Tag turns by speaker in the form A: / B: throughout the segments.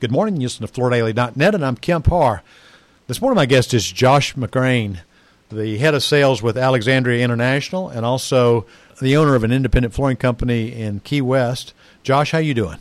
A: Good morning. You listen to FloorDaily.net, and I'm Kemp Harr. This morning, my guest is Josh McGrain, the head of sales with Alexandria International, and also the owner of an independent flooring company in Key West. Josh, how you doing?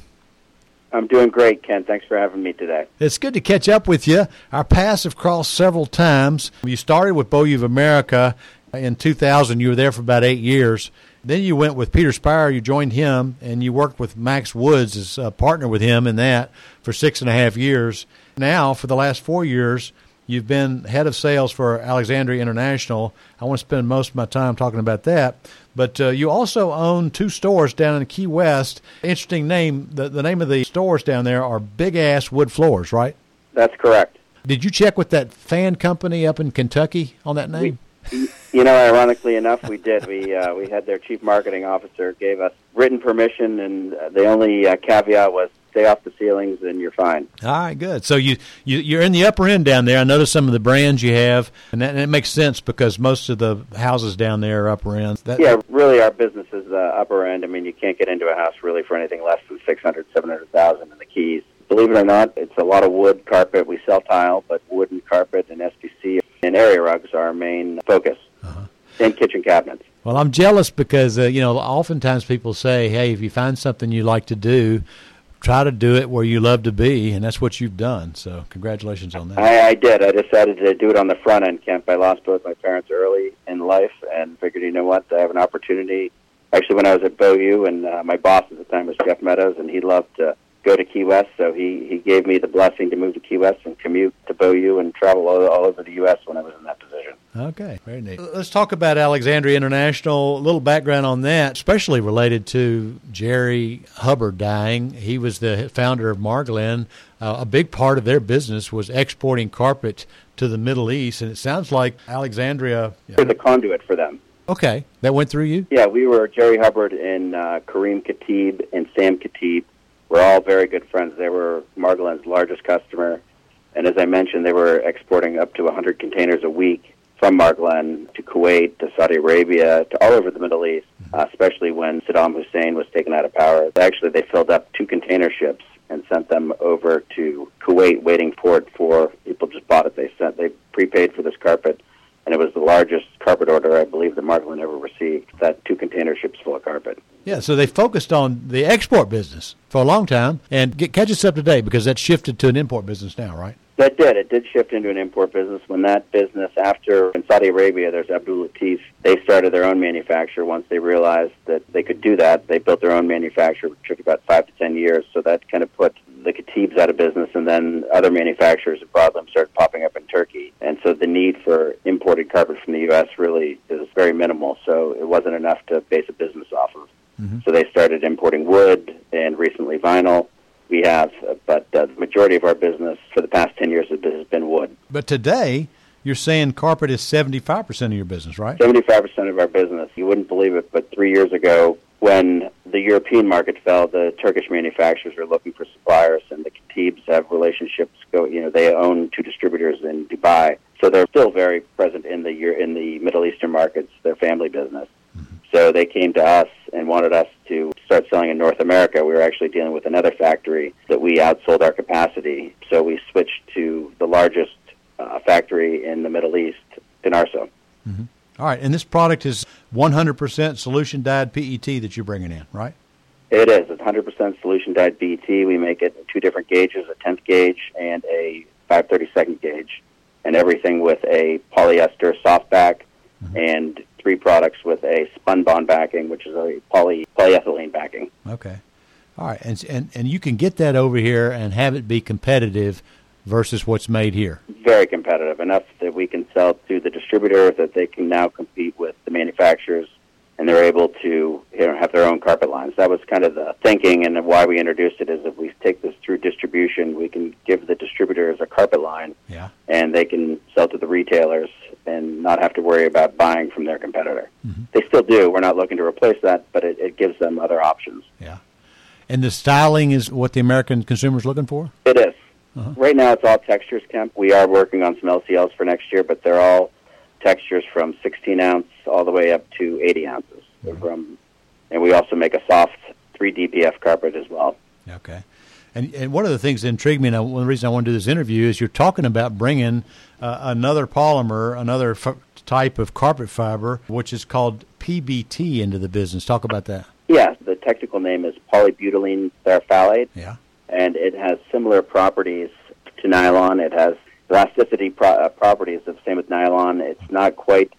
B: I'm doing great, Ken. Thanks for having me today.
A: It's good to catch up with you. Our paths have crossed several times. You started with Beaulieu of America in 2000. You were there for about eight years. Then you went with Peter Spirer. You joined him, and you worked with Max Woods as a partner with him in that for six and a half years. Now, for the last four years, you've been head of sales for Alexandria International. I want to spend most of my time talking about that. But uh, you also own two stores down in Key West. Interesting name. The, the name of the stores down there are Big Ass Wood Floors, right?
B: That's correct.
A: Did you check with that fan company up in Kentucky on that name?
B: We, you know, ironically enough, we did. We uh, we had their chief marketing officer gave us written permission, and the only uh, caveat was stay off the ceilings, and you're fine.
A: All right, good. So you, you you're in the upper end down there. I noticed some of the brands you have, and that and it makes sense because most of the houses down there are upper end.
B: That, yeah, really, our business is the upper end. I mean, you can't get into a house really for anything less than six hundred, seven hundred thousand in the Keys. Believe it or not, it's a lot of wood carpet. We sell tile, but wooden carpet and SPC and area rugs are our main focus. And kitchen cabinets.
A: Well, I'm jealous because uh, you know oftentimes people say, "Hey, if you find something you like to do, try to do it where you love to be," and that's what you've done. So, congratulations on that.
B: I, I did. I decided to do it on the front end, Kemp. I lost both my parents early in life, and figured, you know what, I have an opportunity. Actually, when I was at Beaulieu, and uh, my boss at the time was Jeff Meadows, and he loved to go to Key West, so he he gave me the blessing to move to Key West and commute to Beaulieu and travel all, all over the U.S. when I was in.
A: Okay, very neat. Let's talk about Alexandria International. A little background on that, especially related to Jerry Hubbard dying. He was the founder of Margolin. Uh, a big part of their business was exporting carpet to the Middle East, and it sounds like Alexandria.
B: We're the conduit for them.
A: Okay, that went through you.
B: Yeah, we were Jerry Hubbard and uh, Kareem Khatib and Sam Khatib we're all very good friends. They were Margolin's largest customer, and as I mentioned, they were exporting up to 100 containers a week from Margolin to Kuwait to Saudi Arabia to all over the Middle East, uh, especially when Saddam Hussein was taken out of power. Actually, they filled up two container ships and sent them over to Kuwait, waiting for it for people just bought it. They sent they prepaid for this carpet and it was the largest carpet order I believe that Margolin ever received. That two container ships full of carpet.
A: Yeah, so they focused on the export business for a long time, and get, catch us up today because that's shifted to an import business now, right?
B: That did. It did shift into an import business when that business, after in Saudi Arabia, there's Abdul Latif. They started their own manufacturer once they realized that they could do that. They built their own manufacturer, which took about five to ten years. So that kind of put the Khatibs out of business, and then other manufacturers of broadloom started popping up in Turkey. And so the need for imported carpet from the U.S. really is very minimal. So it wasn't enough to base a business off of. Mm-hmm. So they started importing wood and recently vinyl. We have, but uh, majority of our business for the past 10 years has been wood.
A: But today, you're saying carpet is 75% of your business, right?
B: 75% of our business. You wouldn't believe it, but three years ago, when the European market fell, the Turkish manufacturers were looking for suppliers, and the Khatibs have relationships. Go, you know, they own two distributors in Dubai, so they're still very present in the in the Middle Eastern markets. Their family business. Mm-hmm. So they came to us and wanted us start selling in North America. We were actually dealing with another factory that we outsold our capacity, so we switched to the largest uh, factory in the Middle East, Pinarso.
A: Mm-hmm. All right, and this product is 100% solution dyed PET that you're bringing in, right?
B: It is. It's 100% solution dyed PET. We make it in two different gauges, a 10th gauge and a 532nd gauge, and everything with a polyester soft back mm-hmm. and three products with a spun bond backing, which is a poly polyethylene backing.
A: Okay. All right, and, and and you can get that over here and have it be competitive versus what's made here?
B: Very competitive, enough that we can sell to the distributor that they can now compete with the manufacturers and they're able to you know, have their own carpet lines. That was kind of the thinking and why we introduced it is if we take this through distribution, we can give the distributors a carpet line
A: yeah.
B: And they can sell to the retailers and not have to worry about buying from their competitor. Mm-hmm. They still do. We're not looking to replace that, but it, it gives them other options.
A: Yeah. And the styling is what the American consumer is looking for?
B: It is. Uh-huh. Right now, it's all textures, Kemp. We are working on some LCLs for next year, but they're all textures from 16 ounce all the way up to 80 ounces. Mm-hmm. From, and we also make a soft 3 DPF carpet as well.
A: Okay. And, and one of the things that intrigued me, and one of the reasons I want to do this interview, is you're talking about bringing uh, another polymer, another f- type of carpet fiber, which is called PBT, into the business. Talk about that.
B: Yeah, the technical name is polybutylene terephthalate.
A: Yeah.
B: And it has similar properties to nylon. It has elasticity pro- uh, properties the same with nylon. It's not quite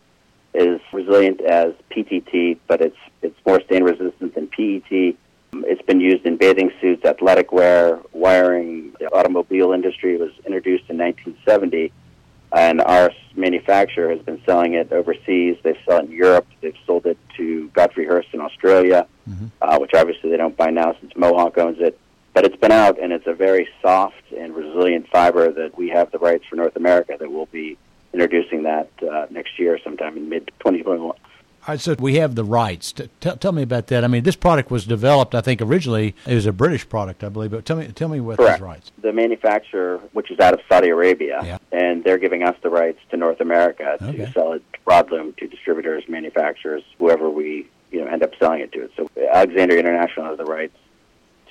B: as resilient as PTT, but it's it's more stain resistant than PET. It's been used in bathing suits, athletic wear, wiring. The automobile industry was introduced in 1970, and our manufacturer has been selling it overseas. They sell it in Europe. They've sold it to Godfrey Hirst in Australia, mm-hmm. uh, which obviously they don't buy now since Mohawk owns it. But it's been out, and it's a very soft and resilient fiber that we have the rights for North America that will be introducing that uh, next year, sometime in mid 2021.
A: All right, so we have the rights. T- tell me about that. I mean, this product was developed, I think, originally it was a British product, I believe. But tell me, tell me what
B: Correct.
A: those rights.
B: The manufacturer, which is out of Saudi Arabia,
A: yeah.
B: and they're giving us the rights to North America
A: okay.
B: to sell it to broadloom to distributors, manufacturers, whoever we you know end up selling it to. So Alexandria International has the rights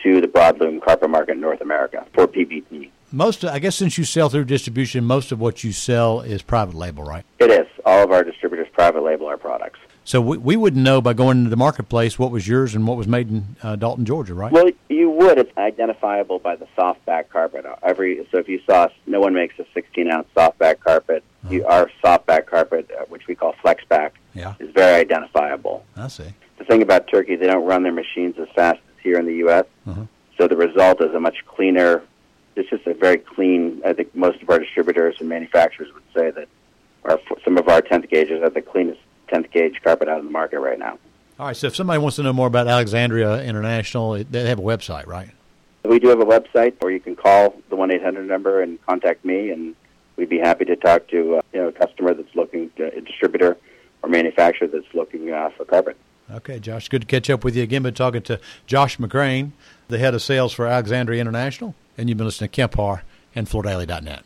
B: to the broadloom carpet market in North America for PBT.
A: Most, I guess, since you sell through distribution, most of what you sell is private label, right?
B: It is. All of our distributors private label our products.
A: So we, we wouldn't know by going into the marketplace what was yours and what was made in uh, Dalton, Georgia, right?
B: Well, you would. It's identifiable by the soft back carpet. Every so if you saw, no one makes a 16 ounce soft back carpet. Uh-huh. You, our soft back carpet, uh, which we call flex back,
A: yeah.
B: is very identifiable.
A: I see.
B: The thing about Turkey, they don't run their machines as fast as here in the U.S.
A: Uh-huh.
B: So the result is a much cleaner. It's just a very clean. I think most of our distributors and manufacturers would say that our some of our 10th gauges are the cleanest 10th gauge carpet out in the market right now.
A: All right. So if somebody wants to know more about Alexandria International, they have a website, right?
B: We do have a website, or you can call the one eight hundred number and contact me, and we'd be happy to talk to uh, you know a customer that's looking, to, a distributor or manufacturer that's looking uh, for carpet.
A: Okay, Josh. Good to catch up with you again. Been talking to Josh McCrane, the head of sales for Alexandria International, and you've been listening to Kemp Harr and FloorDaily.net.